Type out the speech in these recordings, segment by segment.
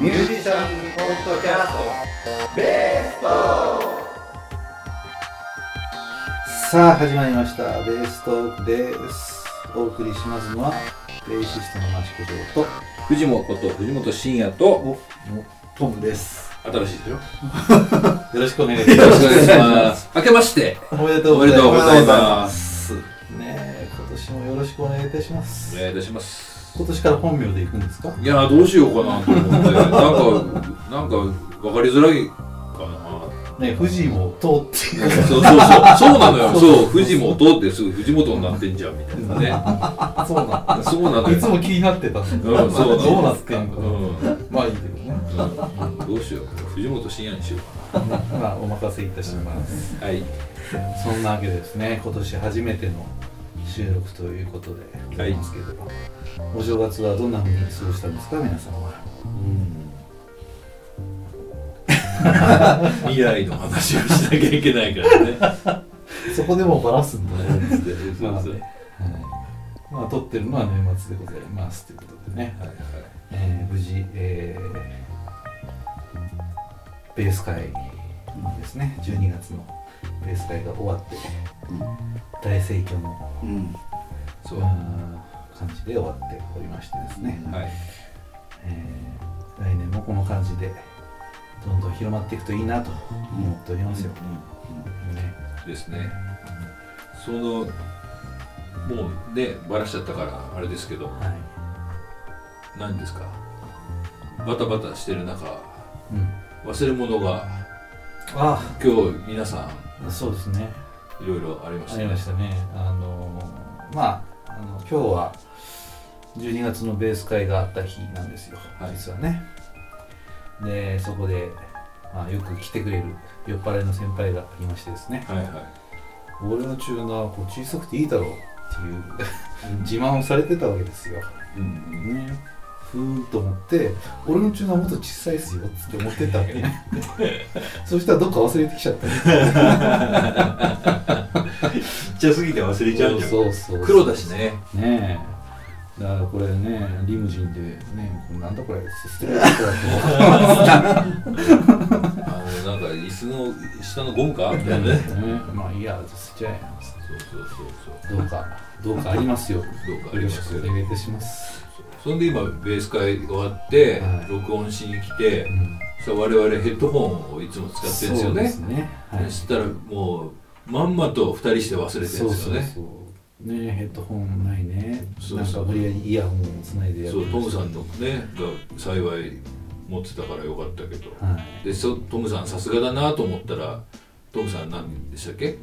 ミュージシャンポッドキャストベーストさあ始まりましたベーストークですお送りしますのはベーシストの益子城と藤本こと藤本慎也とおトムです新しいですよ。よ よろしくお願いしまろしくお願いします。明けまして。すおめでとうございます。ねえ今年もよろしくお願いいたしますお願いいたします。今年から本名で行くんですか？いやーどうしようかな。と思って、なんか、なんか分かりづらいかな。ね藤井も通っていう。そうそうそう、そうなのよ。そう、藤本ってすぐ藤本になってんじゃんみたいなね。そうなんだ。そうなのよ。いつも気になってたんだ。うん、そう どうなってんの、うん、まあいいけどね。うん、どうしよう。藤本慎也にしようまあお任せいたします。かな。はい。そんなわけでですね、今年初めての収録ということでございますけれど。も、お正月はどんな風に過ごしたんですか、皆さんは。未来の話をしなきゃいけないからね。そこでもバラすんだね。そうそう。はい。まあ、撮ってるのは年末でございますということでね、はいはいえー無事、えーベース会ですね、12月のベース会が終わって、大盛況の、うん。そう。感じで終わっておりましてですね、はい。えー来年もこの感じでどんどん広まっていくといいなと思っておりますよ、ね。ですね。そのもうねバラしちゃったからあれですけど。はい。何ですか？バタバタしてる中。うん、忘れ物が。あ今日皆さあそうですね。んいろいろありましあたね。りましたね。あのーまああの今日は12月のベース会があった日なんですよ、はい。実はね。でそこで、まあ、よく来てくれる酔っ払いの先輩がいましてですね。はいはい。俺のチューナーはこう小さくていいだろうっていう自慢をされてたわけですようんねふーんと思って俺のチューナーもっと小さいっすよっつって思ってったわけねそしたらどっか忘れてきちゃったちっちゃすぎて忘れちゃうじゃん。そうそうそう黒だしね。ねえ。だからこれねリムジンでねなんだこれ。捨てられたあのなんか椅子の下のゴンか？みたいなね。ねまあいいや捨てちゃえ。そうそうそうどうかどうかありますよ。そうどうかあよろしくお願いいたしますそんで今ベース会終わって、はい。録音しに来て、うん。さ我々ヘッドホンをいつも使ってるんですよね。そうですね。はい。そしたらもうまんまと2人して忘れてるんですよね。そうそうねヘッドホンないね。そうそう。なんか無理やりイヤホンをつないでやそうるトムさんのねが幸い持ってたからよかったけど。はい。でそトムさんさすがだなと思ったらトムさん何でしたっけ、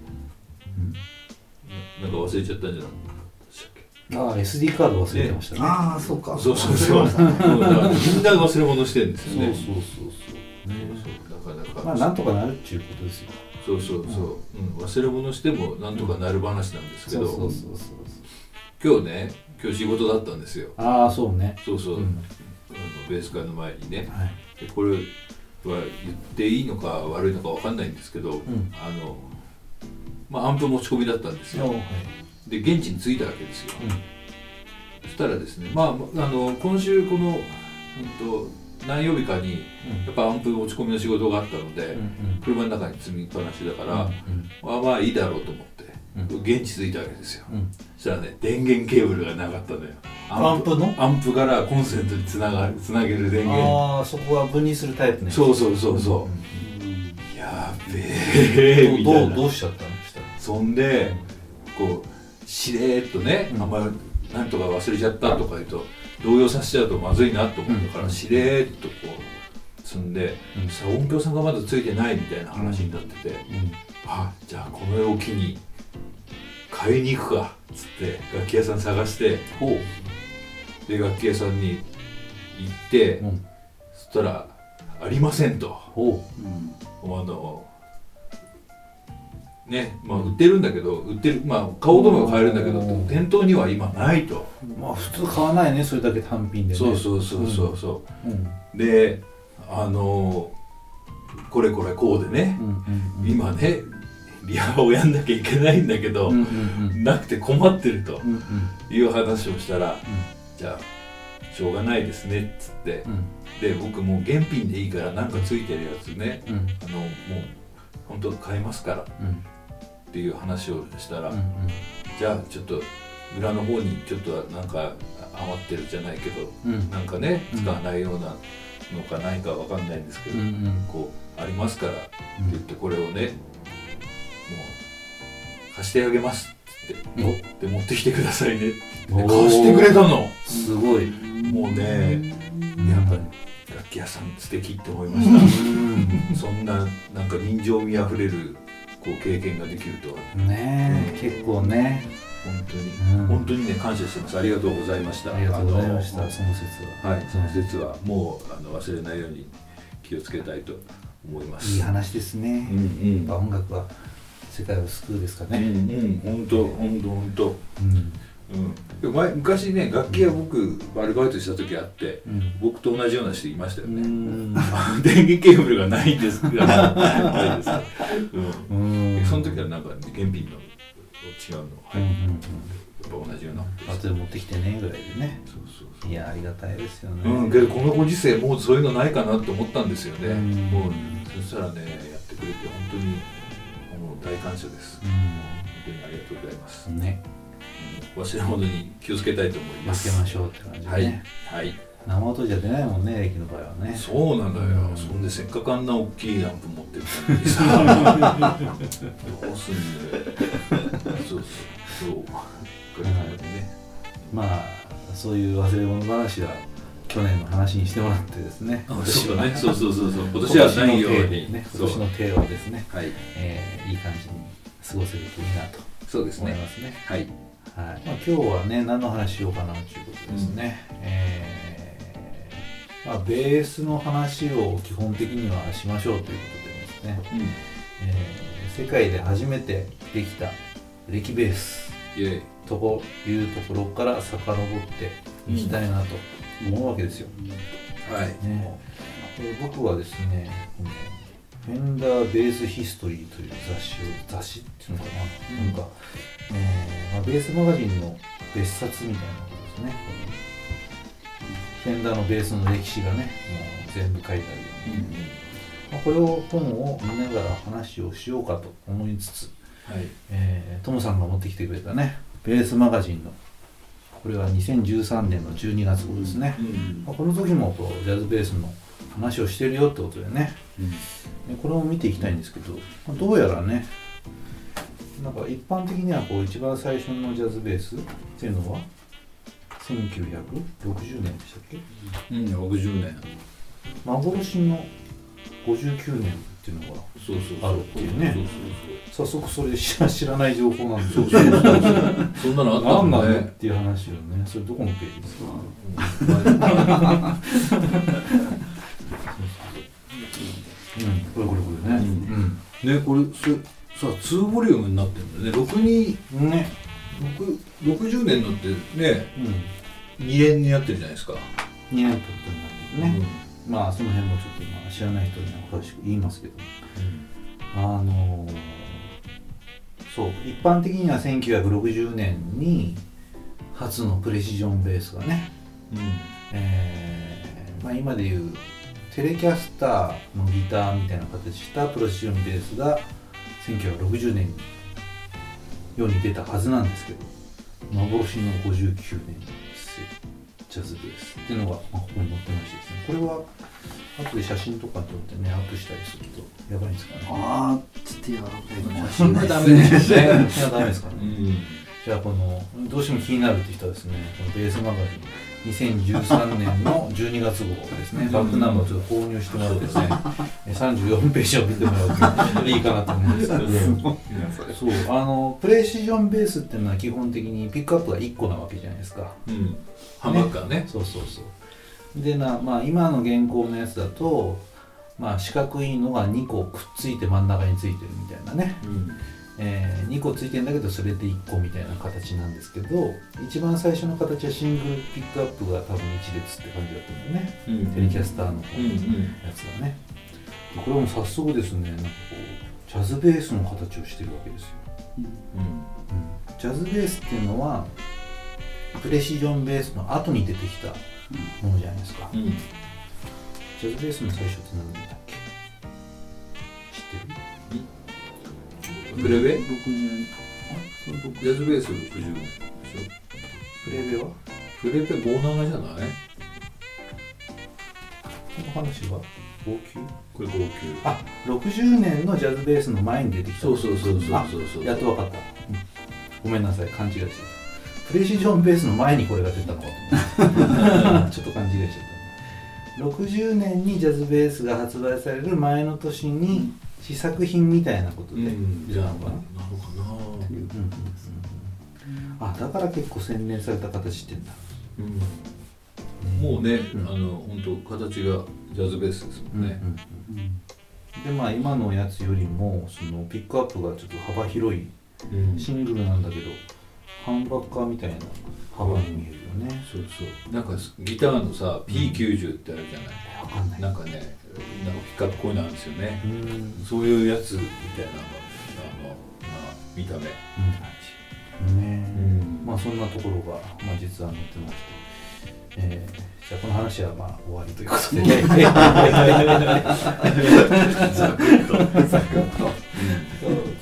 なんか忘れちゃったんじゃない？ああ SD カード忘れてましたね。ああそうか。そうそうそう。うんだからみんな忘れ物してるんですよね。そうそうそうそう。ねそう。なかなか、まあなんとかなるっていうことですよ。そうそうそう、うん、忘れ物してもなんとかなる話なんですけど、そうそうそうそう今日ね今日仕事だったんですよ。ああそうね。そうそう、うん。あのベース会の前にね。はい。でこれは言っていいのか悪いのかわかんないんですけど、ん。あのまあアンプ持ち込みだったんですよ。はいで現地に着いたわけですよ、うん。そしたらですねまああの今週この、うん、と何曜日かにやっぱアンプ持ち込みの仕事があったので、うん車の中に積みっぱなしだから、うんまあまあいいだろうと思って、うん。現地着いたわけですよ、うん。そしたらね電源ケーブルがなかったのよ。アンプの？アンプからコンセントにつながるつなげる電源。ああそこは分離するタイプね。そうそうそうそう、うん。やべえどうどうしちゃったの？そんでこうしれーっとね、うん。あんまりなんとか忘れちゃったとか言うと動揺させちゃうとまずいなと思ったから、うん。しれーっとこう積んで、うん。さ音響さんがまだついてないみたいな話になってて、あじゃあこの絵を機に買いに行くかっつって楽器屋さん探してほで楽器屋さんに行って、ううん。そしたら「ありません」と。ほあのねまあ売ってるんだけど売ってるまあ顔止めは買えるんだけどうん。店頭には今ないと、うまあ普通買わないねそれだけ単品でね。そうそうそうそうそう。ん。うん。うであのこれこれこうでね、うんうん今ねリハをやんなきゃいけないんだけど、うんうんうん。なくて困ってるとうんうん。いう話をしたら、じゃあしょうがないですねっつって、で僕もう原品でいいからなんかついてるやつね。うん。あのもう本当買いますから。っうんていう話をしたら、うんうん。じゃあちょっと裏の方にちょっとなんか余ってるじゃないけどうん。なんかねうん。使わないようなのかないかわかんないんですけど、うんうん。こうありますからってうん言ってこれをねもう貸してあげますって言ってで持ってきてくださいねって貸してくれたの。すごい。もうねやっぱり楽器屋さん素敵って思いましうん。たそんななんか人情味あふれるこう経験ができるとは。ねえ結構ね。本当に、うん。本当にね感謝してます。ありがとうございました。ありがとうございましたその説は。はいその説はもうあの忘れないように気をつけたいと思います。いい話ですね。うんうん。やっぱ音楽は世界を救うですかうんねうん。本当本当本当。うんうん。で前昔ね楽器屋僕アルバイトした時あってうん。僕と同じような人いましたようね、ん。電源ケーブルがないんですが ないです、ううん。ん、その時はなんか原品の違うの入ってうんうんうん。やっぱ同じような。後で持ってきてねぐらいでね。そうそうそう。いやありがたいですよね。うん、けどこのご時世もうそういうのないかなって思ったんですよね、うん。もうそしたらねやってくれて本当にもう大感謝です、本当にありがとうございます、うんね。うん忘れ物に気をつけたいと思います。負けましょうって感じではい。ねはい。生音じゃ出ないもんね駅の場合はね。そうなんだよ、うん。そんでせっかくあんな大きいランプ持ってったのにさ。どうすんだよ。そうそう。そう。これからねまあそういう忘れ物話は去年の話にしてもらってですね。そうだね。そうそうそうそう。今年はないように。ね。今年のテーマですね、はい。えーいい感じに過ごせるといいなとそうですね。思いますね。はいはい。まあ、今日はね何の話しようかなということですね、えーまあ、ベースの話を基本的にはしましょうということでですね、うん。えー世界で初めてできたレキベース。とこいうところから遡っていきたいなと思うわけですよ。はい。ね、で僕はですねフェンダーベースヒストリーという雑誌を雑誌っていうのかな、うん。なんか、えーまあ、ベースマガジンの別冊みたいなことですね。フェンダーのベースの歴史がねもう全部書いてあるように、まあ、これを本を見ながら話をしようかと思いつつ、はい。えートムさんが持ってきてくれたねベースマガジンのこれは2013年の12月号ですね、うん。まあこの時もこうジャズベースの話をしてるよってことでねでこれを見ていきたいんですけど、まあどうやらねなんか一般的にはこう一番最初のジャズベースっていうのは1960年でしたっけ？うん60年。幻の59年っていうのがあるっていうね。早速それ知ら知らない情報なんですそう そんなのあったんだね。っていう話をね。それどこのページですか？ねこれそさ2ボリュームになってるんだね。62うんね6 60年のってねうん。2年になってるじゃないですか、2年ってことになってるね、まあその辺もちょっとまあ知らない人には詳しく言いますけど。あのーそう一般的には1960年に初のプレシジョンベースがね、うん。えーまあ、今でいうテレキャスターのギターみたいな形したプレシジョンベースが1960年に世に出たはずなんですけど幻の59年です。よジャズベースっていうのが、まあ、ここに載ってましてですね。これは後で写真とか撮ってねアップしたりするとやばいんですかね。ああちょっとやばい写真はダメですね。写真はダメですかね。うんじゃあこのどうしても気になるって人はですねこのベースマガジン2013年の12月号ですね。バックナンバーちょっと購入してもらってですねえ34ページを見てもらうといいかなと思うんですけど。そうあのプレシジョンベースっていうのは基本的にピックアップが1個なわけじゃないですか。うん。ハンバーガーね。そうそうそう。でな、まあ、今の現行のやつだと、まあ、四角いのが2個くっついて真ん中についてるみたいなね。うんえー2個ついてんだけどそれで1個みたいな形なんですけど一番最初の形はシングルピックアップが多分1列って感じだったんだよね、うん。テレキャスターの方のうんうんやつがね。でこれも早速ですね。なんかこうジャズベースの形をしてるわけですよ、うん。ジャズベースっていうのはプレシジョンベースの後に出てきたものじゃないですか、うん。ジャズベースの最初って何だっけ？知ってる？プレベ？六年あそうジャズベース60年でしプレベは？ょプレベ57じゃない？この話は？号泣これ59あ60年のジャズベースの前に出てきた。そうそうそうそうあそうそうやっと分かった、ごめんなさい。勘違いしてた。プレシジョンベースの前にこれが出たの。か とちょっと勘違いしちゃった。60年にジャズベースが発売される前の年に試作品みたいなことで。うん。じゃあなのかな、あだから結構洗練された形してんだ、うん。もうね、うん。あの本当形がジャズベースですもんね、うんでまあ今のやつよりもそのピックアップがちょっと幅広いうん。シングルなんだけどハンバッカーみたいな幅に見えるよね、そうそう。なんかギターのさ P90 ってあるじゃない、えわかんない。なんかねなんかピックアップこういうのあるんですよね、うん。そういうやつみたいなあの、まあ、見た目。感ねうん。まあそんなところが、まあ、実は載ってまして、えーじゃあこの話はまあ終わりということで。ザクッと。ザクッと。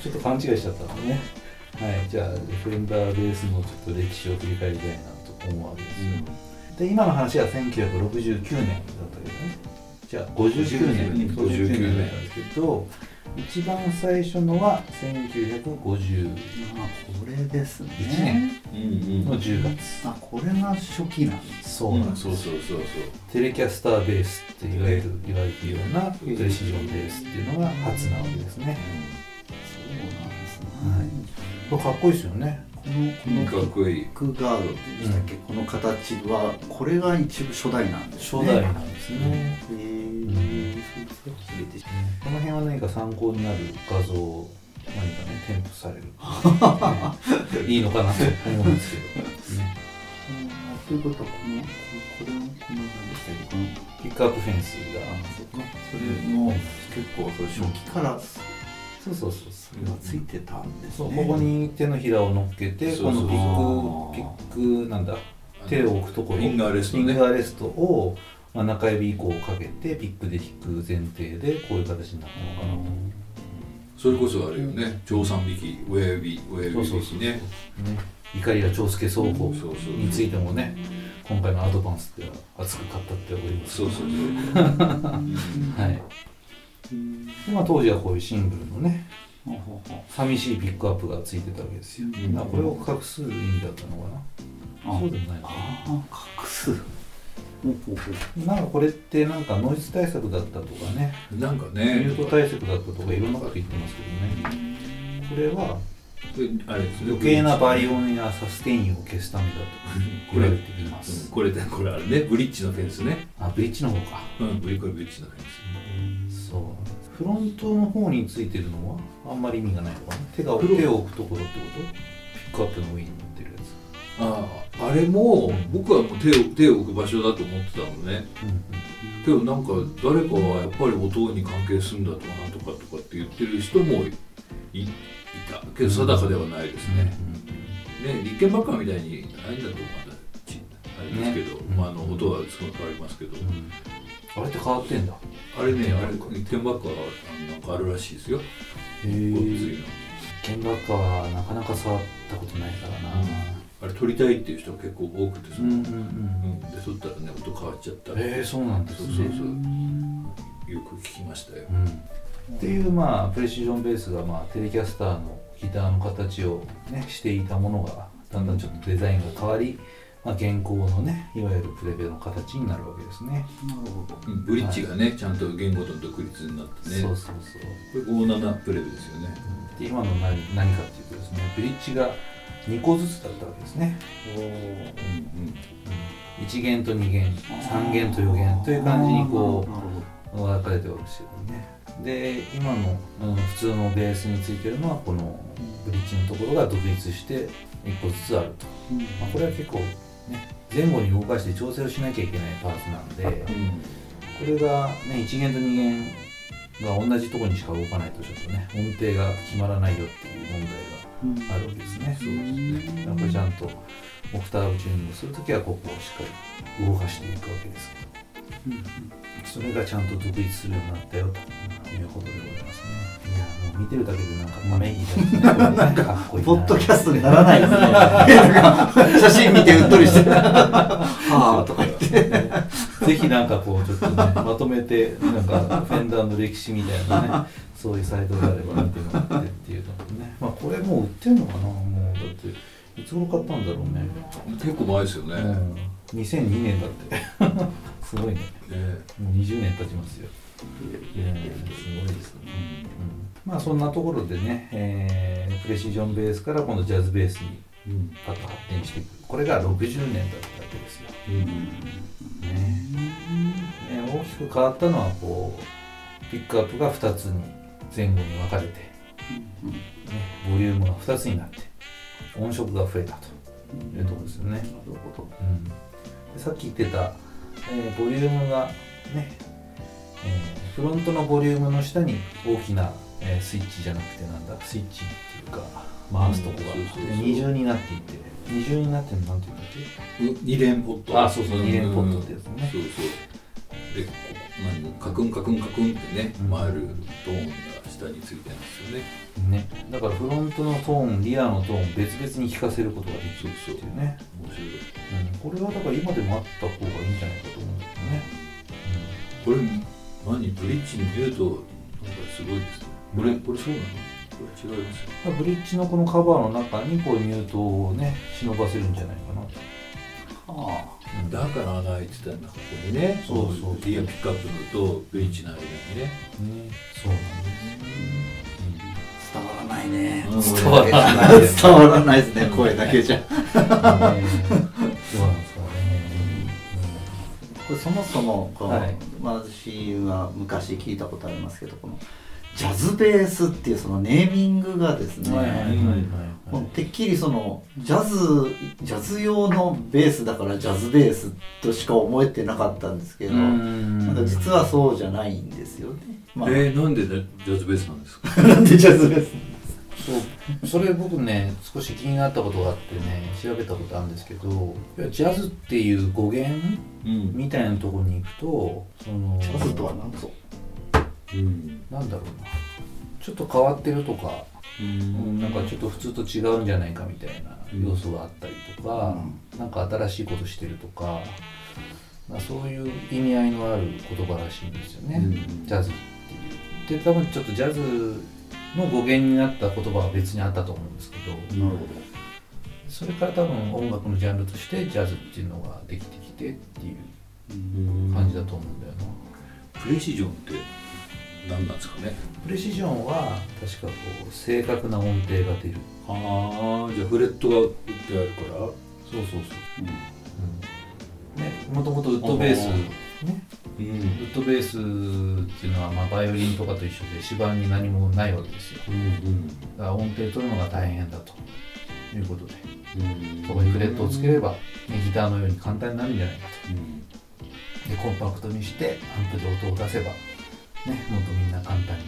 ちょっと勘違いしちゃったのね。はいじゃあフェンダーベースのちょっと歴史を振り返りたいなと思うわけですよ、で今の話は1969年だったけどねじゃあ59年。59 59年。だったけど一番最初のは1951まあこれですね年。うんうん。の10月、あこれが初期なんです。そうなんです、そうそうそうテレキャスターベースって言われる言われているようなプレシジョンベースっていうのが初なわけですね、そうなんですね、これかっこいいですよね。このうん。このかっこいいキックガードっでしたっけ、この形はこれが一部初代なんですね。初代なんですね、へえ入れてこの辺は何か参考になる画像を何かね添付される、ね いいのかなと思うんですけど、ね、ということはこのここれもこの何でしたっけこのピックアップフェンスがそうか。それも結構それ初期からそうそうそう。それがついてたんですね。ここに手のひらを乗っけてこのピックピックなんだ手を置くところ。フィンガーレストね。フィンガーレストを、まあ、中指以降をかけてピックで弾く前提でこういう形になったのかなと。それこそあれよね長三匹親指親指そうそうそう引きね。ね。怒りや長介双方についてもね今回のアドバンスでは熱く語っております。そうそうそう。はい。でまあ、当時はこういうシングルのね寂しいピックアップがついてたわけですよ、これを隠す意味だったのかな。あそうでもないのかああ隠すななんかこれってなんかノイズ対策だったとかね。なんかミュねート対策だったとかいろんなこと言ってますけどね。これはあれ余計なバイオンやサステインを消すためだとこれ これでこれあれね。ブリッジのフェンスね。あブリッジの方か。うんブリこれブリッジのフェンス。そう。フロントの方についてるのはあんまり意味がないのかな。手が手を置くところってこと？ピックアップの上にあああれも僕はもう手を手を置く場所だと思ってたのね。けどなんか誰かはやっぱり音に関係するんだとかなんとかとかって言ってる人もいいた。けど定かではないですね、ね立憲ばっかみたいにあれだとまだちあれですけど、ねまあ、あの音はすごく変わりますけど、うん。あれって変わってんだ？あれねあれ立憲ばっかはあのなんかあるらしいですよ。へえの。鍵盤カはなかなか触ったことないからなあれ撮りたいっていう人が結構多くてその、うんうんうん。うん。で撮ったらね音変わっちゃった。へえそうなんですね。そうそうそう。よく聞きましたよ、うん。っていうまあプレシジョンベースがまあテレキャスターのギターの形をねしていたものがだんだんちょっとデザインが変わり、まあ、現行のねいわゆるプレベの形になるわけですね。なるほど。うん。ブリッジがね、ちゃんと言語と独立になってね。そうそうそう。これ57プレベですよね。で今の何何かっていうとですねブリッジが2個ずつだったわけですね。うん1弦と2弦3弦と4弦という感じにこう分かれてるわけですよね。で今の、うん、普通のベースについてるのはこのブリッジのところが独立して1個ずつあると、どまあ、これは結構ね前後に動かして調整をしなきゃいけないパーツなんでこれがね1弦と2弦が同じところにしか動かないとちょっとね音程が決まらないよっていう問題があるわけですね。そうですね。やっぱりちゃんとオクターブチューニングするときはここをしっかり動かしていくわけですけど。それがちゃんと独立するようになったよということでございますね。いやもう見てるだけでなんかため息がですねこれなんかかっこいいなポッドキャストにならないですね。なんか写真見てうっとりして。はあとか言って。ぜひなんかこうちょっとねまとめてなんかフェンダーの歴史みたいなねそういうサイトがあれば見てもらってっていうのまあこれもう売ってんのかなもうだっていつ頃買ったんだろうね。結構前ですよね、うん。2002年だって。すごいね。ね。もう20年経ちますよ。いやすごいですね、うん。まあそんなところでね、えープレシジョンベースから今度ジャズベースにうんパッと発展していく。これが60年だったわけですよ。ね。ね大きく変わったのはこうピックアップが2つに前後に分かれて、ね、ボリュームが2つになって音色が増えたというところですよね、なるほど。うん、でさっき言ってた、えーボリュームがね、えーフロントのボリュームの下に大きな、えースイッチじゃなくてなんだスイッチっていうか回すとこが、二重になっていて二重になってるのなんていうんだっけ？う二連ポット。あそうそう二連ポットってやつね。そうそう。でこ何カクンカクンカクンってね、うん。回るトーンが下についてるんですよね。ね、だからフロントのトーンリアのトーン別々に聴かせることができるっていうね。面白い。うん、これはだから今でもあった方がいいんじゃないかと思うんだけどね、これ何？ブリッジに見るとなんかすごいですね。これこれそうなの？これ違います？ようん、ブリッジのこのカバーの中にこうミュートをね忍ばせるんじゃないかなと、はうん。だから穴開いてたんだここにね。そうそうリアピックアップのとブリッジの間にね。ね、そう伝わらないです伝わらないですね。声だけじゃ。そうなんですかね、これそもそもこの、はい。私は昔聞いたことありますけどこのジャズベースっていうそのネーミングがですね、はいはいはいてっきりそのジャズジャズ用のベースだからジャズベースとしか思えてなかったんですけど、うん。なんか実はそうじゃないんですよね。まあ、えー、なんでねジャズベースなんですか？なんでジャズベース？そう。それ僕ね少し気になったことがあってね調べたことあるんですけどジャズっていう語源うん、みたいなところに行くとそのジャズとは何ぞ？うん。なんだろうな。ちょっと変わってるとか、うん。なんかちょっと普通と違うんじゃないかみたいな要素があったりとか、なんか新しいことしてるとか、まあ、そういう意味合いのある言葉らしいんですよね、うん。ジャズっていう。で多分ちょっとジャズの語源になった言葉は別にあったと思うんですけど、なるほそれから多分音楽のジャンルとしてジャズっていうのができてきてっていううん。感じだと思うんだよな。プレシジョンって何なんですかね？プレシジョンは確かこう正確な音程が出る。ああじゃあフレットが打ってあるから？そうそうそう。ど、ね、もともとウッドベース、あね、うんウッドベースっていうのはまあバイオリンとかと一緒で指板に何もないわけですよ。うんだから音程取るのが大変だと。いうことで、うん。そこにフレットをつければ、ね、ギターのように簡単になるんじゃないかうん。と。で、コンパクトにしてアンプで音を出せば、ね、もっとみんな簡単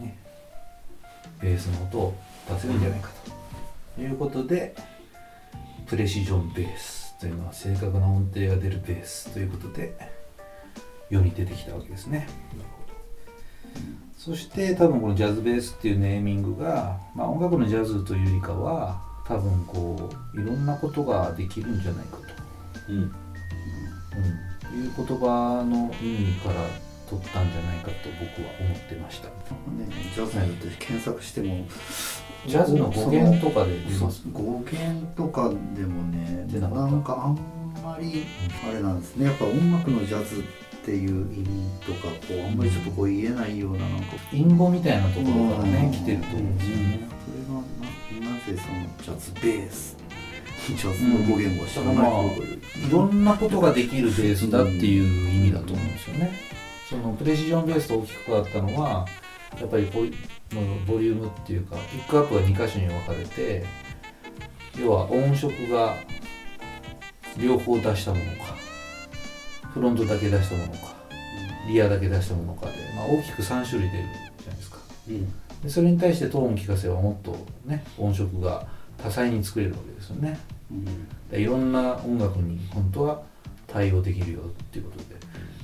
に、ね、ベースの音を出せるんじゃないかと。いうことで、プレシジョンベースというのは正確な音程が出るベースということで世に出てきたわけですね。そして多分このジャズベースっていうネーミングが、まあ、音楽のジャズというよりかは多分こういろんなことができるんじゃないかと、うん。うん、いう言葉の意味から取ったんじゃないかと僕は思ってました。ね、ジャズによって検索してもジャズの語源とかで語源とかでもねなんかあんまりあれなんですね。やっぱ音楽のジャズっていう意味とかこうあんまりちょっとこう言えないようななんか隠語みたいなところからうん。ね来てると思うんですよね。それがななぜそのジャズベース？ジャズの語源を知らないうん。まあいろんなことができるベースだっていう意味だと思うんですよね。そのプレシジョンベースと大きく変わったのはやっぱりボリのボリュームっていうかピックアップが2箇所に分かれて要は音色が両方出したものかフロントだけ出したものかリアだけ出したものかで、まあ、大きく3種類出るじゃないですか。でそれに対してトーンを聞かせばもっとね音色が多彩に作れるわけですよね。でいろんな音楽に本当は対応できるよっていうことで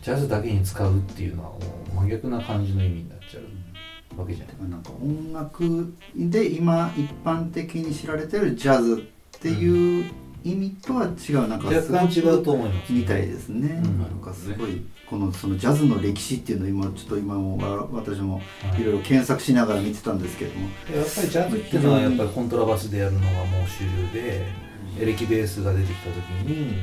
ジャズだけに使うっていうのはもう真逆な感じの意味になっちゃうわけじゃない。なんか音楽で今一般的に知られてるジャズっていう意味とは違うなんか若すごく干違うと思います、みたいですね、うん。なんかすごいこのそのジャズの歴史っていうのを今ちょっと今もわ私もはいいろいろ検索しながら見てたんですけども、でやっぱりジャズっていうのはやっぱりコントラバスでやるのがもう主流でエレキベースが出てきた時に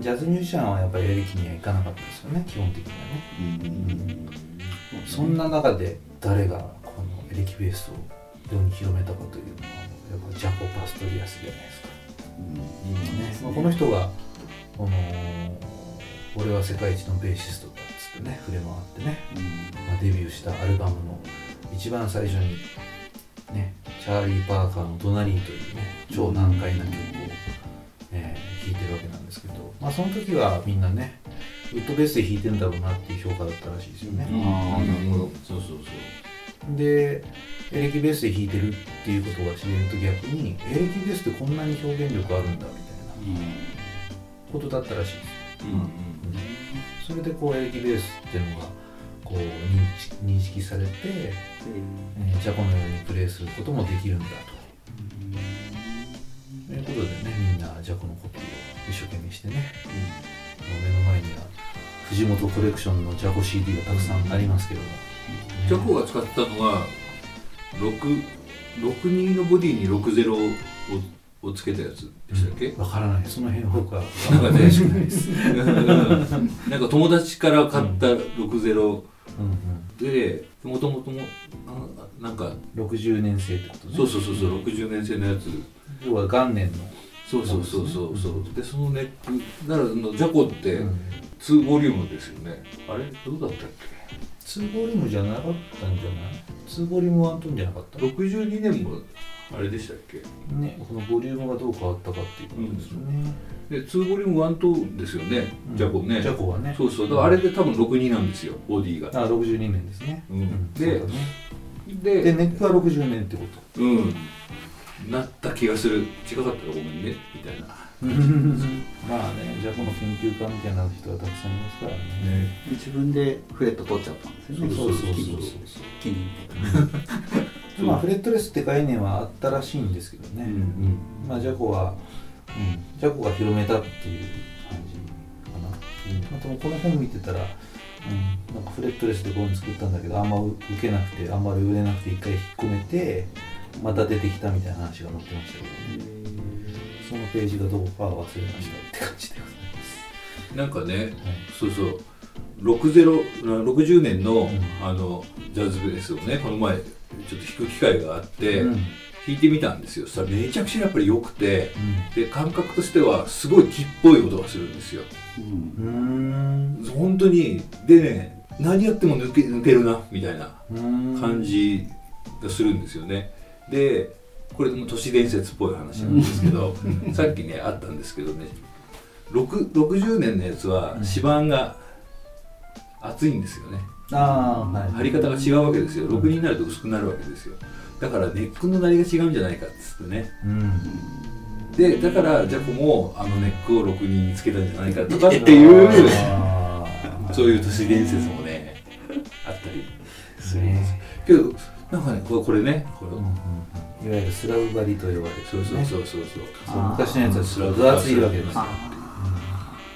ジャズミュージシャンはやっぱりエレキには行かなかったですよね基本的にはね。そんな中で誰がこのエレキベースを世に広めたかというのはやっぱジャコ・パストリアスじゃないですか、ね。まあ、この人がこの俺は世界一のベーシストだっつってね触れ回ってねまあ、デビューしたアルバムの一番最初にねチャーリー・パーカーの「ドナリー」というね超難解な曲を、えー弾いてるわけなんですけど、まあ、その時はみんなねウッドベースで弾いてんだろうなっていう評価だったらしいですよね、ああなるほど。そうそうそうでエレキベースで弾いてるっていうことが知れると逆にエレキベースってこんなに表現力あるんだみたいなことだったらしいです。うんそれでこうエレキベースっていうのがこう認識されてえーじゃあこのようにプレイすることもできるんだと。ということでねみんなジャコのコピーを一生懸命してね、もう目の前には藤本コレクションのジャコ CD がたくさんありますけども、ジャコが使ってたのは6 62のボディに60ををつけたやつでしたっけ、わからない。その辺僕はなんかね。ないです、なんか友達から買った60うんでもともともあなんかうん、60年生ってことね。そうそうそうそう60年生のやつ。要は元年の。そうそうそうそうそう。でそのネックだからあのジャコってうん。2ボリュームですよね。あれ？どうだったっ2ボリュームじゃなかったんじゃない？2ボリューム1トンじゃなかった？け62年もあれでしたっけ？ねこのボリュームがどう変わったかっていうことですよね、で2ボリューム1トーンですよね、うん。ジャコね。ジャコはね。そうそう。だからあれで多分62なんですよボディが。あ62年ですね、うん。うん。でね。ででネックは60年ってこと。うん。なった気がする。違かったらごめんねみたいな まあねジャコの研究家みたいな人はたくさんいますからね。自分でフレット取っちゃったんですよね。そうそうそうそう気にそうまあフレットレスって概念はあったらしいんですけどね、まあジャコは、うん、ジャコが広めたっていう感じかな、あとこの本見てたら、うん、なんかフレットレスでこういうの作ったんだけどあんま受けなくてあんまり売れなくて一回引っ込めてまた出てきたみたいな話が載ってましたけどねそのページがどこかは忘れましたって感じでございます。なんかねはい。そうそう。60 60年の,、ん。あのジャズベースをねこの前ちょっと弾く機会があって、うん。弾いてみたんですよ。そしたらめちゃくちゃやっぱり良くてうで感覚としてはすごい木っぽい音がするんですよ。んうーん。本当にでね何やっても抜け抜けるなみたいな感じがするんですよね。でこれも都市伝説っぽい話なんですけど、さっきねあったんですけどね6 60年のやつは指板が厚いんですよね。ああはい。張り方が違うわけですよ。6になると薄くなるわけですよ。だからネックのなりが違うんじゃないかっつってね。うん。でだからジャコもあのネックを6人につけたんじゃないかとかっていうそういう都市伝説もねあったりするんです。ねけどなんかねこれね。これ、うんうんうん。いわゆるスラブ張りと呼ばれる、ね、そうそうそうそうそう。昔のやつはすごい分厚いわけですよ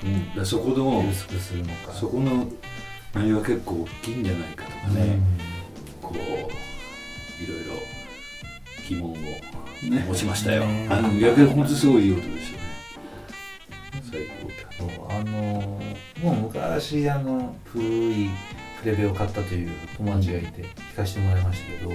うん、だそこの薄くするのか。そこの内容が結構大きいんじゃないかとかね、こういろいろ疑問を持ちましたよ、ね。あの逆に本当にすごいいい音でしたね。最高そうあのもう昔あの古いプレベを買ったという友達がいて聞かせてもらいましたけど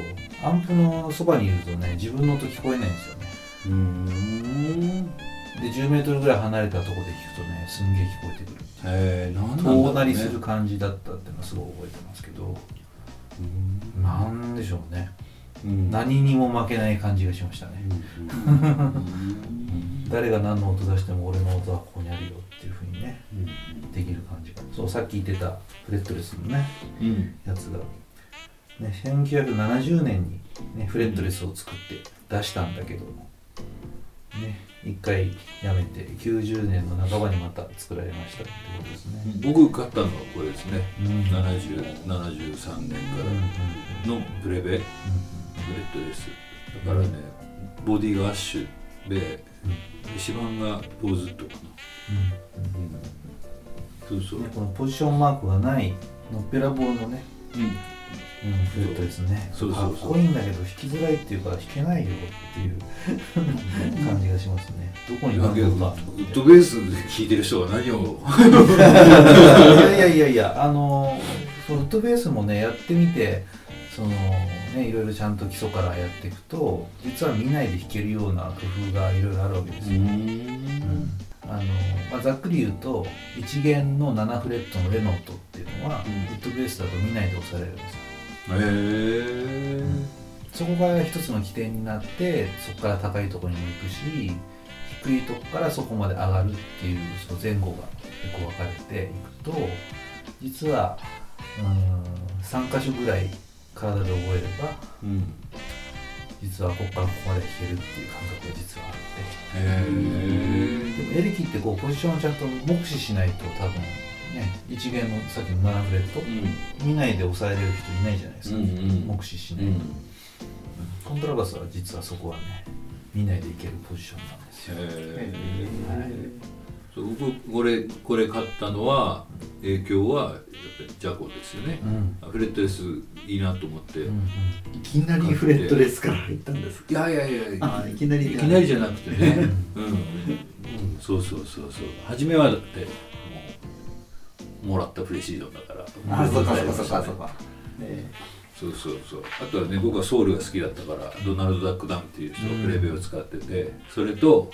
アンプのそばにいるとね自分の音聞こえないんですよね。うん。で10メートルぐらい離れたところで聞くとねすんげえ聞こえてくるえー、なんなんだね。遠鳴りする感じだったっていうのはすごい覚えてますけどなんでしょうね。うん。何にも負けない感じがしましたね。誰が何の音出しても俺の音はここにあるよっていうふうにねできる感じ。がそうさっき言ってたフレットレスのねうん。やつが、ね、1970年に、ね、フレットレスを作って出したんだけども、ね、一回やめて90年の半ばにまた作られましたってことですね、僕買ったのはこれですね、うん。70 73年からのプレベブレッドですだからね、ボディがアッシュで指板がローズットかな、そうそう、ね、このポジションマークがないのっぺらぼうのね、うん。うん、フレットですね。そうそうかっこいいんだけど弾きづらいっていうか弾けないよっていう感じがしますね。どこにだけのかッドベースで弾いてる人が何をいやいやいやいやあのウッドベースもねやってみてそのねいろいろちゃんと基礎からやっていくと実は見ないで弾けるような工夫がいろいろあるわけですよ、うんあのまあ、ざっくり言うと1弦の7フレットのレノートっていうのは、うん。ウッドベースだと見ないで押されるんですよ。へえそこが一つの起点になってそこから高いところにも行くし低いとこからそこまで上がるっていうその前後が結構分かれていくと実はうーん3箇所ぐらい体で覚えればうん実はここからここまで弾けるっていう感覚が実はあって。へでもエレキってこうポジションをちゃんと目視しないと多分ね一弦のさっきの7フレットえ見ないで押さえれる人いないじゃないですか、うんうん。目視しないと、コントラバスは実はそこはね見ないでいけるポジションなんですよ、へはい僕これこれ買ったのは影響はやっぱりジャコですよね。うん。フレットレスいいなと思って、うんいきなりフレットレスから入ったんですいやいやいやあいきなりい。きなりじゃなくてね。うん、うん、そうそうそうそう。初めはだってもうもらったプレシードだからあそうかそうかそうかそうか。えそうそうそう。あとはね僕はソウルが好きだったからドナルド・ダック・ダンっていう人うんがプレベを使ってて、それと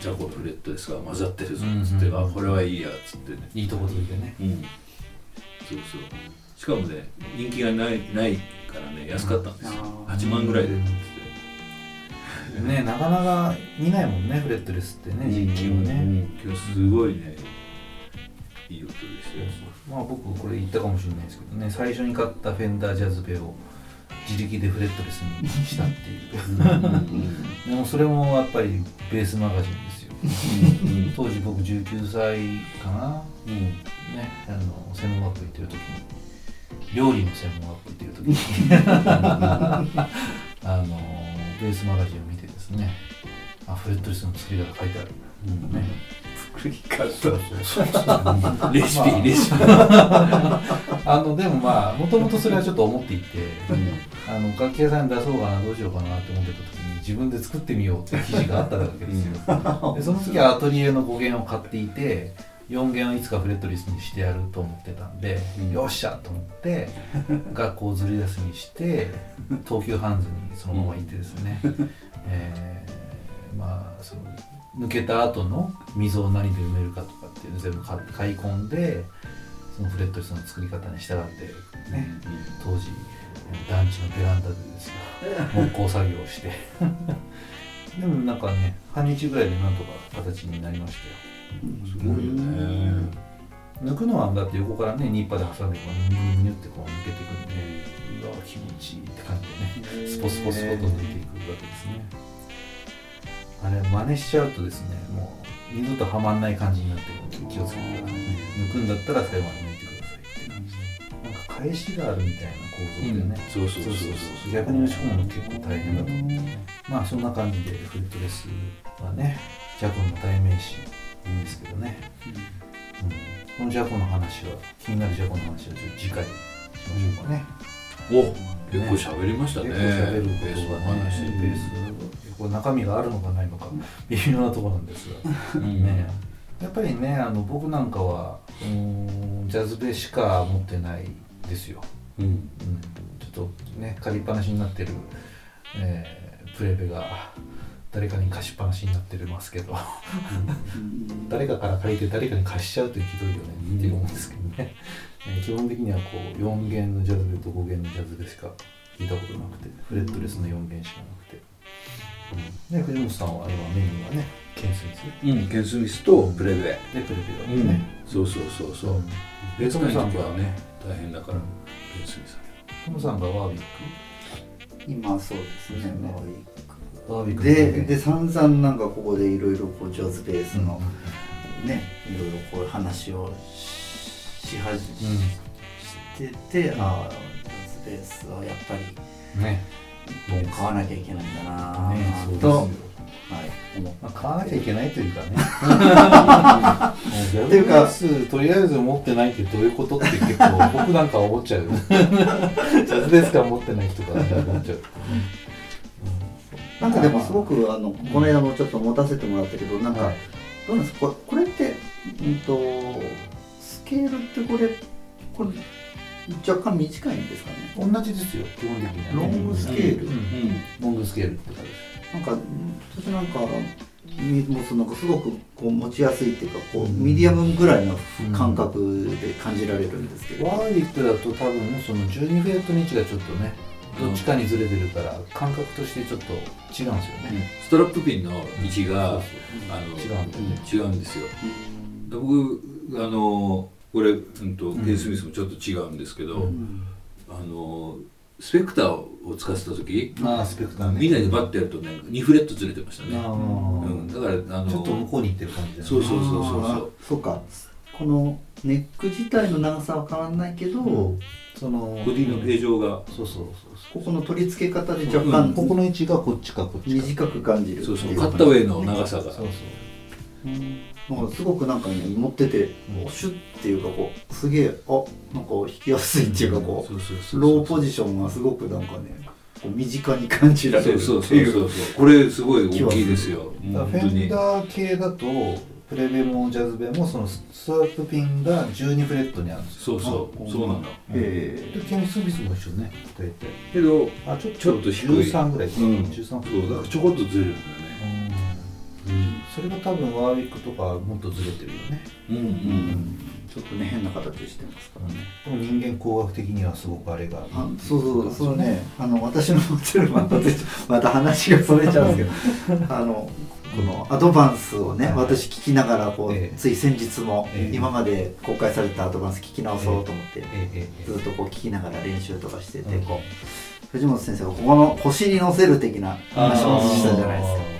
ジャコのフレットレスが混ざってるぞっつって、うんあこれはいいやっつってね。いいとこ取りでね。うん。そうそう。しかもね人気がないないからね安かったんですよ。あー8万ぐらいでっつってねなかなか見ないもんねフレットレスってね実機をね、今日すごいね。いい音ですよ。まあ僕これ言ったかもしれないですけどね最初に買ったフェンダージャズベを自力でフレットレスにしたっていう。でもそれもやっぱりベースマガジンですよ。当時僕19歳かな。ねあの専門学校行ってる時に。料理の専門学校行ってる時に。あのベースマガジンを見てですね。あフレットレスの作り方書いてある、うそうそうレシピレシピ。あのでもまあもともとそれはちょっと思っていて、あの楽器屋さんに出そうかなどうしようかなって思ってた時に自分で作ってみようって記事があったわけですよ、でその時はアトリエの5弦を買っていて4弦をいつかフレットレスにしてやると思ってたんで、うん。よっしゃと思って学校をずり出すにして東急ハンズにそのまま行ってですね、えーまあその抜けた後の溝を何で埋めるかとかっていうのを全部買い込んでそのフレットレスの作り方に従ってね、当時団地のベランダでですよ。木工作業をして。でもなんかね半日ぐらいでなんとか形になりましたよ。すごいよね。抜くのはだって横からねニッパで挟んでこうニュニュニュってこう抜けていくんでうわ気持ちいいって感じでねスポスポスポと抜いていくわけですねあれ真似しちゃうとですねもう二度とはまんない感じになってる。ので気をつけてください。ね抜くんだったら最後まで抜いてください。って感じでなんか返しがあるみたいな構造でね、そうそうそうそう逆に打ち込むの結構大変だと思うんで。ねまあそんな感じでフレットレスはねジャコの代名詞ですけどね、うん。このジャコの話は気になるジャコの話はちょっと次回しましょうかね、お結構喋りましたね。結構喋ることベースのがベース結構中身があるのかないのか微妙なところなんですが。ねやっぱりねあの僕なんかはうーんジャズベしか持ってないですよ、うん。うん、ちょっとね借りっぱなしになってる、えープレベが誰かに貸しっぱなしになってますけど。誰かから借りて誰かに貸しちゃうとひどいよねって思うんですけどね、えー基本的にはこう4弦のジャズベと5弦のジャズベしか聞いたことなくてフレットレスの4弦しかなくて、うん、で藤本さんは今メインはねケンスミス？うんケンスミスとプレベでプレベがね、そうそうそうそう。うん。ベースの時トムさんが？はね大変だからケンスミストムさんがワービック？今そうですねワーウィック。ワーウィックのでで散々なんかここでいろいろこうジャズベースのねいろいろこういう話をしし始めしてて、ああジャズベースはやっぱりうんねもう買わなきゃいけないんだな。ねと、よ。はい、まあ、買わなきゃいけないというかね。っていうか数とりあえず持ってないってどういうことって結構僕なんか思っちゃうジャズベースから持ってない人から思っちゃう。なんかでもすごくあのこの間もちょっと持たせてもらったけどなんか、はい。どうなんですか？これこれってうんとスケールってこれこれ若干短いんですかね。同じですよ。基本的には、ね、ロングスケール。うん。ロングスケールって感じです。なんか私なんかみもうそのなんかすごくこう持ちやすいっていうかこう、うんミディアムぐらいの感覚で感じられるんですけど、ワーウィックだと多分その12フレットの位置がちょっとねどっちかにずれてるから感覚としてちょっと違うんですよね、ストラップピンの位置があの違うんだよね。違うんですよ。で僕あのこれ、うんとケイ・スミスもちょっと違うんですけど、うん。あのスペクターを使ってた時まあスペクターね。みんなでバッてやるとね2フレットずれてましたね、あうん、ーだからあのちょっと向こうに行ってる感じね。そうそうそうそうそう。か。このネック自体の長さは変わらないけど、うん。そのボディの形状が。そうそうそうここの取り付け方で若うん。干ここの位置がこっちかこっちか。短く感じるそうそう。カッタウェイの長さが。そうそうなんかすごくなんかね持っててうん。シュッっていうかこうすげえあなんか引きやすいっていうかこそうローポジションがすごくなんかねこう身近に感じられるってそうそうそういうそう。これすごい大きいですよ。フェンダー系だとプレベもジャズベもそのストラップピンが12フレットにあるんですよ。そうそう。そうなのえでケミスミスも一緒ね大体。けどあちょっとちょっと低い。13ぐらいか、うん。13そうだからちょこっとずれるんだよね。うんそれが多分ワーウィックとかもっとずれてるよね。うんううん。んちょっとね変な形してますからね。でも人間工学的にはすごくあれがあそうそうそうね。あの私の持ってるまたまた話がそれちゃうんですけど。あのこのアドバンスをね、はい。私聞きながらこう、ええ。つい先日も、ええ。今まで公開されたアドバンス聞き直そうと思って、ええ。ええ。ずっとこう聞きながら練習とかしてて、うん。こう藤本先生がここの腰に乗せる的な話をしたじゃないですか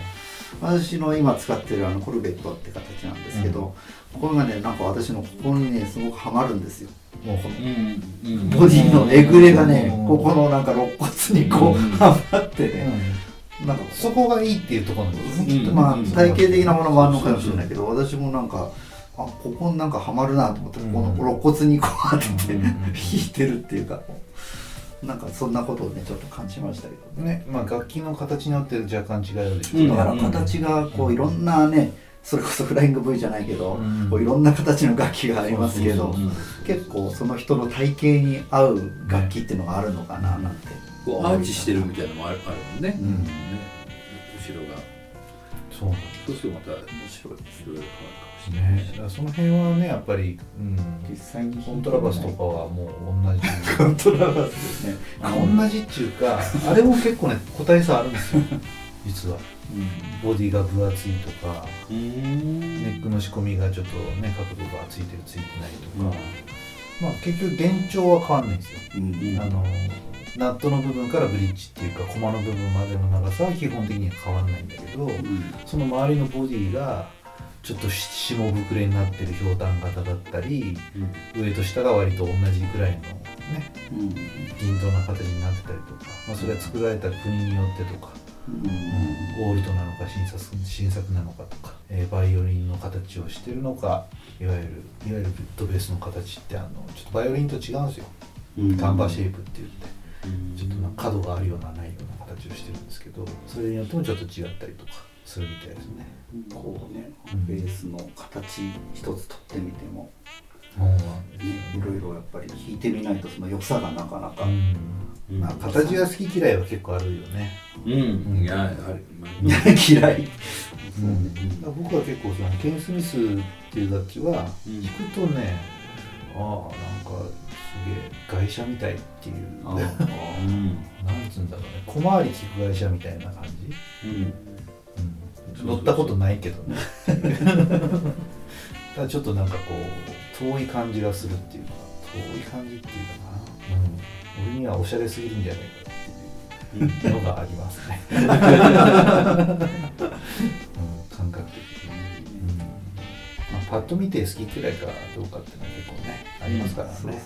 私の今使ってるあのコルベットって形なんですけど、これがねなんか私のここにねすごくはまるんですよ。もうこのうんうん。ボディのえぐれがねうん。ここのなんか肋骨にこう、うん。はまってね、なんかそこがいいっていうところなんですね、きっとねまあうん。体型的なものもあるのかもしれないけど私もなんかあここになんかはまるなと思って、うん。この肋骨にこう当てて、うんうんうん。引いてるっていうかなんかそんなことをねちょっと感じましたけどね。ねまあ楽器の形によって若干違うでしょうんだから形がこういろんなねそれこそフライング V じゃないけど、うん。こういろんな形の楽器がありますけど結構その人の体型に合う楽器っていうのがあるのかななんて、こうアーチしてるみたいなのもあるあるもんね。うん。ね。後ろが。そうなんでそうするとまた面白いですいろいからその辺はねやっぱり、うん、実際にコントラバスとかはもう同じ。コントラバスですね。あ同じっていうか あれも結構ね個体差あるんですよ。実は。ボディが分厚いとかネックの仕込みがちょっとね角度がついてるついてないとか、まあ結局現状は変わんないんですよ、うんあのナットの部分からブリッジっていうかコマの部分までの長さは基本的には変わんないんだけど、その周りのボディがちょっとし下膨れになってるひょうたん型だったり上と下が割と同じぐらいのねうん。均等な形になってたりとか、まあ、それは作られた国によってとか、オールドなのか新作新作なのかとか、えーバイオリンの形をしてるのかいわゆるいわゆるビットベースの形ってあのちょっとバイオリンと違うんですよ、うん。カンバーシェイプって言って。ちょっと角があるようなないような形をしてるんですけどそれによってもちょっと違ったりとかするみたいですね。こうねうん。ベースの形一つ取ってみても、ね、いろいろやっぱり弾いてみないとその良さがなかなか、うん。まあ、形が好き嫌いは結構あるよね。うん。いやあれ嫌い。うん。だから僕は結構そのケン・スミスっていう楽器はうん。弾くとね、ああなんかすげえ外車みたいっていう。あ なんうんつうんだろうね。小回り利く外車みたいな感じ、うんうん、乗ったことないけどね。ただちょっとなんかこう遠い感じがするっていうか遠い感じっていうかな、うん、俺にはおしゃれすぎるんじゃないかっていうのがありますね、うん、感覚的に、うん。まあ、パッと見て好き嫌いかどうかっていうのは結構ねありますからね,、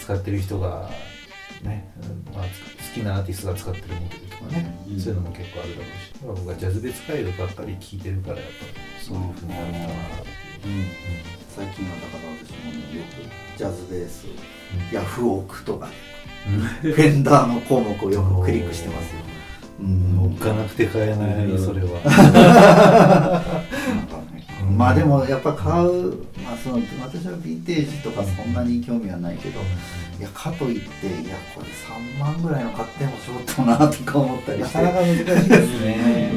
使ってる人がね、まあ、好きなアーティストが使ってるモデルとかね、うん、そういうのも結構あるだろうし僕はジャズベース回路ばっかり聴いてるからやっぱりそういうふうになるかなうん、最近はだから私もねよくジャズベース、ヤフオクとか、ね、フェンダーの項目をよくクリックしてますよ。うん、置かなくて買えない、それは。まあでもやっぱ買う、まあ、その私はヴィンテージとかそんなに興味はないけど、いやかといっていやこれ3万ぐらいの買ってもちょっとなとか思ったりして。なかなか難しいですね。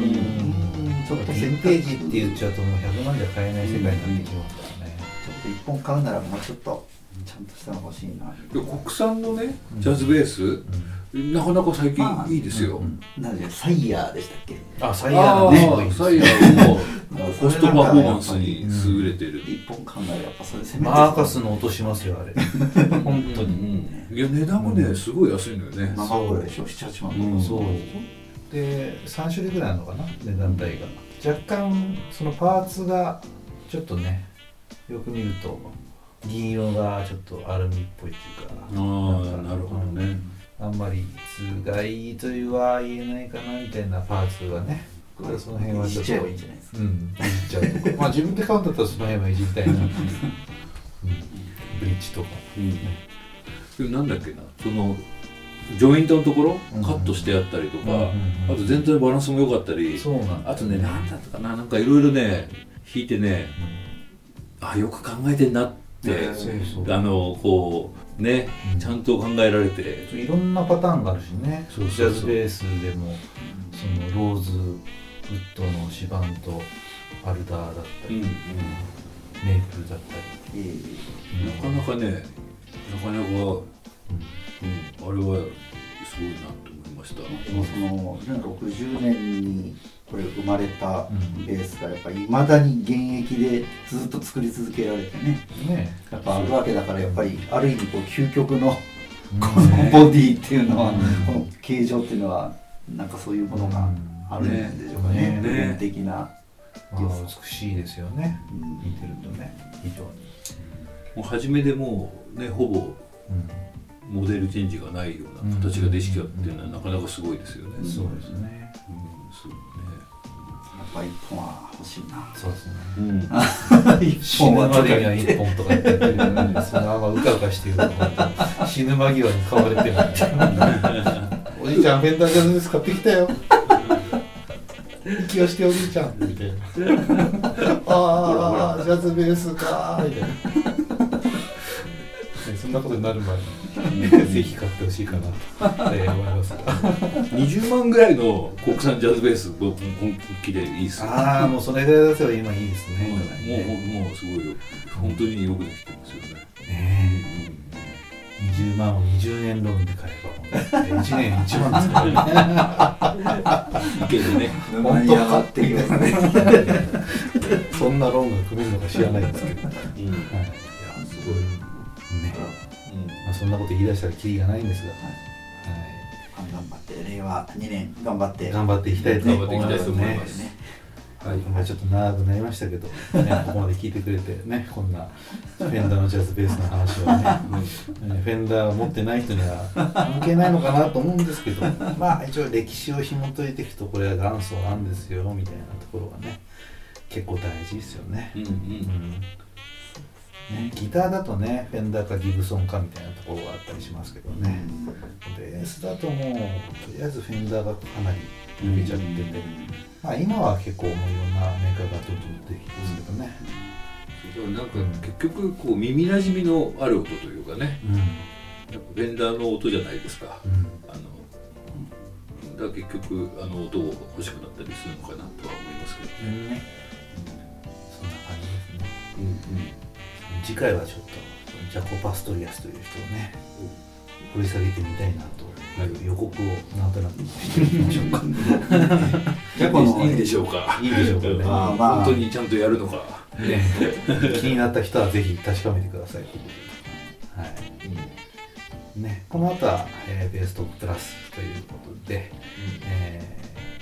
ちょっとヴィンテージって言っちゃうともう100万じゃ買えない世界になってきますからね。ちょっと1本買うならもうちょっとちゃんとしたの欲しいな。国産のねジャズベース、なかなか最近いいですよ、なんでサイヤーでしたっけ？あサイヤーね。サイヤーもコストパフォーマンスに優れてる。一本考えやっぱそれ攻めマーカスの音しますよあれ。本当に、いや値段もねすごい安いのよね。7万ぐらいでしょ78万そう。で3種類ぐらいあるのかな値段帯が。若干そのパーツがちょっとねよく見ると銀色がちょっとアルミっぽいっていうか。ああなるほどね。あんまり質がいいというは言えないかなみたいなパーツがねその辺はちょっと。いいんじゃないですか。うんいじっちゃうとか。まあ自分で買うんだったらその辺はいじりたいなう、うん、ブリッジとか、うん、なんだっけなそのジョイントのところ、カットしてあったりとか、あと全体バランスも良かったりそうなんあとね何だったかななんかいろいろね弾いてね、あよく考えてんなって、あのこうね、ちゃんと考えられて。いろんなパターンがあるしね。ジャズベースでもそのローズウッドの指板とアルダーだったり、うんうん、メープルだったり、なかなかねなかなか、うん、うん、あれはすごいなと思いました。その60年にこれ生まれたベースがやっぱりいまだに現役でずっと作り続けられてね。ねやっぱあるわけだからやっぱりある意味こう究極のこのボディっていうのは、この形状っていうのはなんかそういうものがあるんでしょうかね。部分的な、まあ、美しいですよね、見てるとね。非常に。もう初めでもうねほぼ、モデルチェンジがないような形ができたっていうのはなかなかすごいですよね、そうですね、うん、そうね。やっぱ一本は欲しいな。そうですね、うん、一本は。までには一本とか言ってるそのままうかうかしてる死ぬ間際に買われてる。みたいなおじいちゃんフェンダージャズベース買ってきたよ息をしておじいちゃん。みたいな。ああジャズベースかみたいなそんなことになる前にぜひ買ってほしいかなと。思います20万ぐらいの国産ジャズベース僕本気でいいっすああもうそれぐらい出せば今いいですね、もうもうすごいよ。本当によくできてますよ20万を20年ローンで買えば1年1万ですからねいけるね。本当かっていうね。そんなローンが組めるのか知らないんですけど、うん。はい、いやすごいね、うんまあ、そんなこと言い出したらきりがないんですが、はい頑張って令和2年頑張って頑張っていきたいと思いますね。はい、まあちょっと長くなりましたけど、ね、ここまで聞いてくれてねこんなフェンダーのジャズベースの話はね、フェンダーを持ってない人には関係ないのかなと思うんですけどまあ一応歴史を紐解いていくとこれは元祖なんですよみたいなところがね結構大事ですよね。うんうんうんね、ギターだとねフェンダーかギブソンかみたいなところがあったりしますけどね、ベースだともうとりあえずフェンダーがかなり抜けちゃってて、まあ、今は結構もういろんなメーカーがどんどん出てきてますけどね、うん、なんか結局こう耳なじみのある音というかね、うん、やっぱフェンダーの音じゃないですか、うん、あのだから結局あの音を欲しくなったりするのかなとは思いますけどね、ねそんな感じですね、うんうん。次回はちょっとジャコ・パストリアスという人をね、掘り下げてみたいなという予告をなんとなくしてみましょうか。ジャコのいいんでしょうか。いいでしょうかね、まあまあ、本当にちゃんとやるのか、ね、気になった人はぜひ確かめてください。はい、ね、この後は、えーベーストプラスということで、えー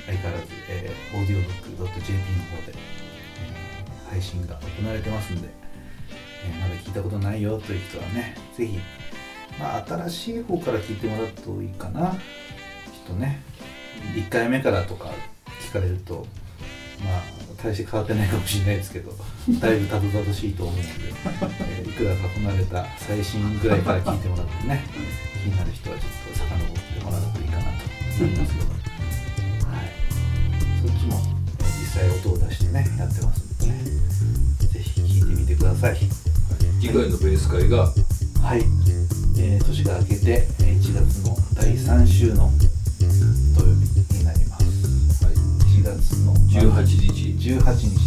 相変わらず、えー、audiobook.jp の方で、えー配信が行われてますんで、えーまだ聞いたことないよという人はね、ぜひ、まあ、新しい方から聞いてもらうといいかな、きっとね。1回目からとか聞かれると、まあ、大して変わってないかもしれないですけど、だいぶたどたどしいと思うので、えーいくらか離れた最新ぐらいから聞いてもらってね、気になる人はちょっと遡ってもらうといいかなと思いますけど、次回のベース会がはい、えー年が明けてえー1月の第3週の土曜日になります。1月の18日。18日